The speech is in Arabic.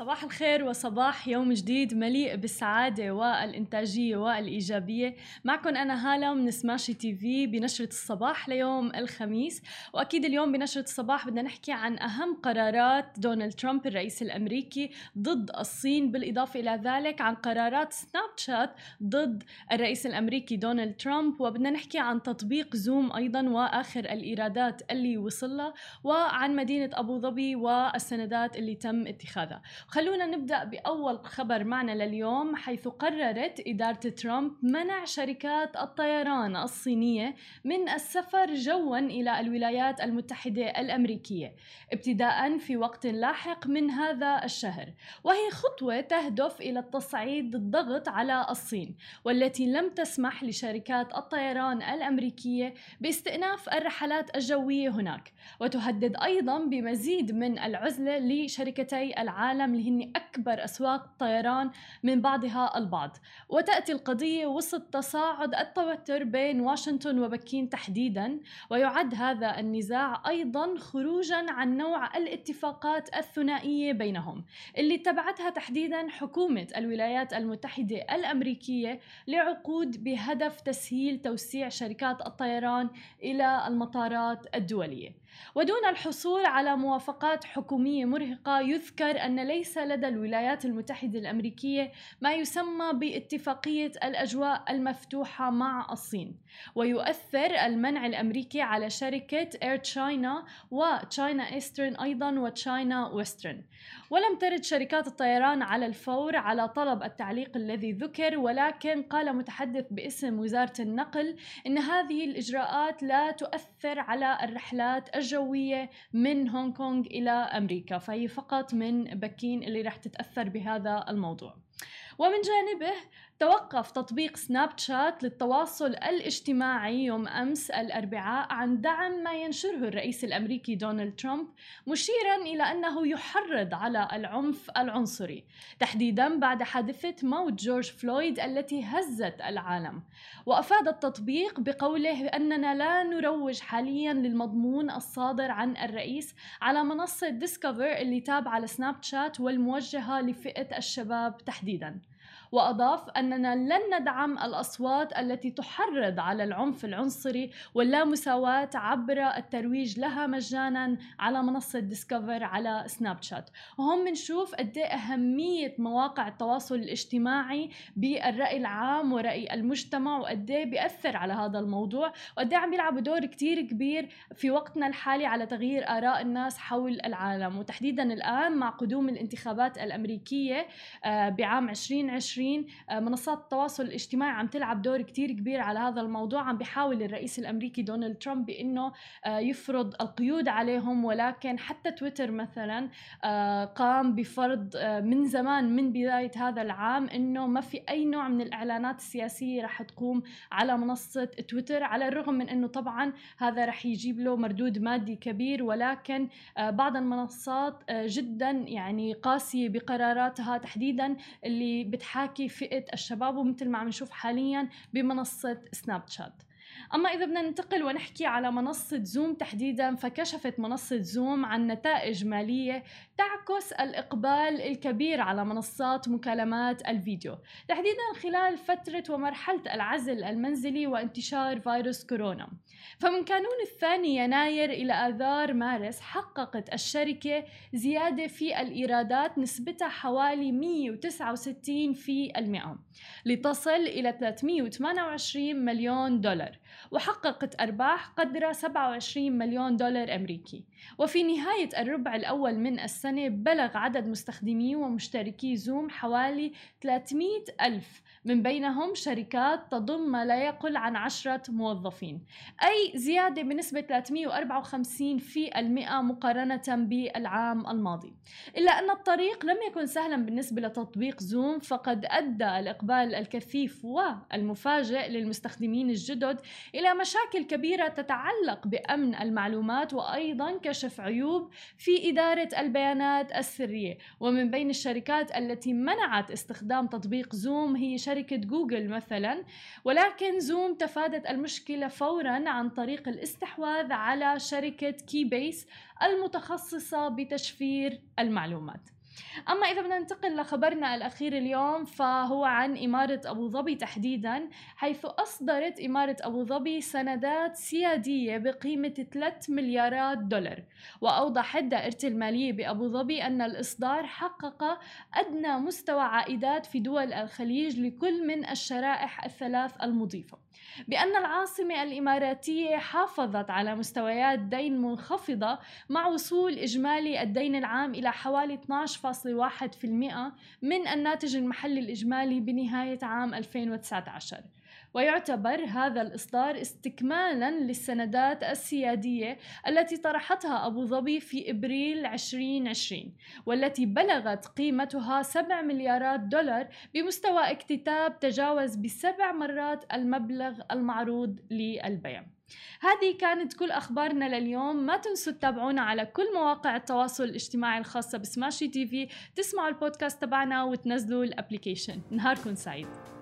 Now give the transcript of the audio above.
صباح الخير وصباح يوم جديد مليء بالسعادة والإنتاجية والإيجابية. معكم أنا هالة من Smashi TV بنشرة الصباح ليوم الخميس. وأكيد اليوم بنشرة الصباح بدنا نحكي عن أهم قرارات دونالد ترامب الرئيس الأمريكي ضد الصين بالإضافة إلى ذلك عن قرارات سناب شات ضد الرئيس الأمريكي دونالد ترامب. وبدنا نحكي عن تطبيق زوم أيضا وآخر الإيرادات اللي وصلها وعن مدينة أبو ظبي والسندات اللي تم اتخاذها. خلونا نبدأ بأول خبر معنا لليوم حيث قررت إدارة ترامب منع شركات الطيران الصينية من السفر جوا إلى الولايات المتحدة الأمريكية ابتداء في وقت لاحق من هذا الشهر. وهي خطوة تهدف إلى التصعيد الضغط على الصين والتي لم تسمح لشركات الطيران الأمريكية باستئناف الرحلات الجوية هناك. وتهدد أيضا بمزيد من العزلة لشركتي العالم هن أكبر أسواق الطيران من بعضها البعض. وتأتي القضية وسط تصاعد التوتر بين واشنطن وبكين تحديدا ويعد هذا النزاع أيضا خروجا عن نوع الاتفاقات الثنائية بينهم اللي تبعتها تحديدا حكومة الولايات المتحدة الأمريكية لعقود بهدف تسهيل توسيع شركات الطيران إلى المطارات الدولية. ودون الحصول على موافقات حكومية مرهقة يذكر أن ليس لدى الولايات المتحدة الأمريكية ما يسمى باتفاقية الأجواء المفتوحة مع الصين. ويؤثر المنع الأمريكي على شركة إير تشاينا وتشاينا إيسترن أيضا وتشاينا ويسترن ولم ترد شركات الطيران على الفور على طلب التعليق الذي ذكر ولكن قال متحدث باسم وزارة النقل إن هذه الإجراءات لا تؤثر على الرحلات الجوية من هونغ كونغ إلى أمريكا فهي فقط من بكين اللي راح تتأثر بهذا الموضوع. ومن جانبه توقف تطبيق سناب شات للتواصل الاجتماعي يوم أمس الأربعاء عن دعم ما ينشره الرئيس الأمريكي دونالد ترامب مشيرا إلى أنه يحرض على العنف العنصري تحديدا بعد حادثة موت جورج فلويد التي هزت العالم. وأفاد التطبيق بقوله أننا لا نروج حاليا للمضمون الصادر عن الرئيس على منصة Discover اللي تابعة لسناب شات والموجهة لفئة الشباب تحديدا. وأضاف أننا لن ندعم الأصوات التي تحرض على العنف العنصري واللامساواة عبر الترويج لها مجانا على منصة Discover على سناب شات وهون بنشوف قد إيه أهمية مواقع التواصل الاجتماعي بالرأي العام ورأي المجتمع وقد إيه بيأثر على هذا الموضوع وقد عم بيلعبوا دور كتير كبير في وقتنا الحالي على تغيير آراء الناس حول العالم. وتحديدا الآن مع قدوم الانتخابات الأمريكية آه، بعام 2020 2020 آه، منصات التواصل الاجتماعي عم تلعب دور كتير كبير على هذا الموضوع. عم بيحاول الرئيس الأمريكي دونالد ترامب بانه آه، يفرض القيود عليهم ولكن حتى تويتر مثلا آه، قام بفرض من زمان من بداية هذا العام إنه ما في أي نوع من الإعلانات السياسية رح تقوم على منصة تويتر على الرغم من إنه طبعا هذا رح يجيب له مردود مادي كبير ولكن بعض المنصات جدا يعني قاسية بقراراتها تحديدا اللي بتحاكي تحاكي فئة الشباب ومثل ما عم نشوف حاليا بمنصة سناب شات أما إذا بدنا ننتقل ونحكي على منصة زوم تحديدا فكشفت منصة زوم عن نتائج مالية تعكس الإقبال الكبير على منصات مكالمات الفيديو. تحديدا خلال فترة ومرحلة العزل المنزلي وانتشار فيروس كورونا. فمن كانون الثاني يناير إلى آذار مارس حققت الشركة زيادة في الإيرادات نسبتها حوالي 169 في المئة لتصل إلى 328 مليون دولار. وحققت أرباح قدرها 27 مليون دولار أمريكي. وفي نهاية الربع الأول من السنة بلغ عدد مستخدمي ومشتركي زوم حوالي 300 ألف من بينهم شركات تضم ما لا يقل عن عشرة موظفين. أي زيادة بنسبة 354 في المئة مقارنة بالعام الماضي. إلا أن الطريق لم يكن سهلا بالنسبة لتطبيق زوم فقد أدى الإقبال الكثيف والمفاجئ للمستخدمين الجدد إلى مشاكل كبيرة تتعلق بأمن المعلومات وأيضا كشف عيوب في إدارة البيانات السرية. ومن بين الشركات التي منعت استخدام تطبيق زوم هي شركة جوجل مثلا. ولكن زوم تفادت المشكلة فورا عن طريق الاستحواذ على شركة Keybase المتخصصة بتشفير المعلومات. أما إذا بدنا ننتقل لخبرنا الأخير اليوم فهو عن إمارة أبو ظبي تحديدا حيث أصدرت إمارة أبو ظبي سندات سيادية بقيمة 3 مليارات دولار. وأوضحت دائرة المالية بأبو ظبي أن الإصدار حقق أدنى مستوى عائدات في دول الخليج لكل من الشرائح الثلاث المضيفة. بأن العاصمة الإماراتية حافظت على مستويات دين منخفضة مع وصول إجمالي الدين العام إلى حوالي 12.1% من الناتج المحلي الإجمالي بنهاية عام 2019 ويعتبر هذا الإصدار استكمالا للسندات السيادية التي طرحتها أبو ظبي في إبريل 2020 والتي بلغت قيمتها 7 مليارات دولار بمستوى اكتتاب تجاوز بسبع مرات المبلغ المعروض للبيع هذه كانت كل أخبارنا لليوم. ما تنسوا تتابعونا على كل مواقع التواصل الاجتماعي الخاصة بسماشي تي في تسمعوا البودكاست تبعنا وتنزلوا الأبليكيشن. نهاركم سعيد.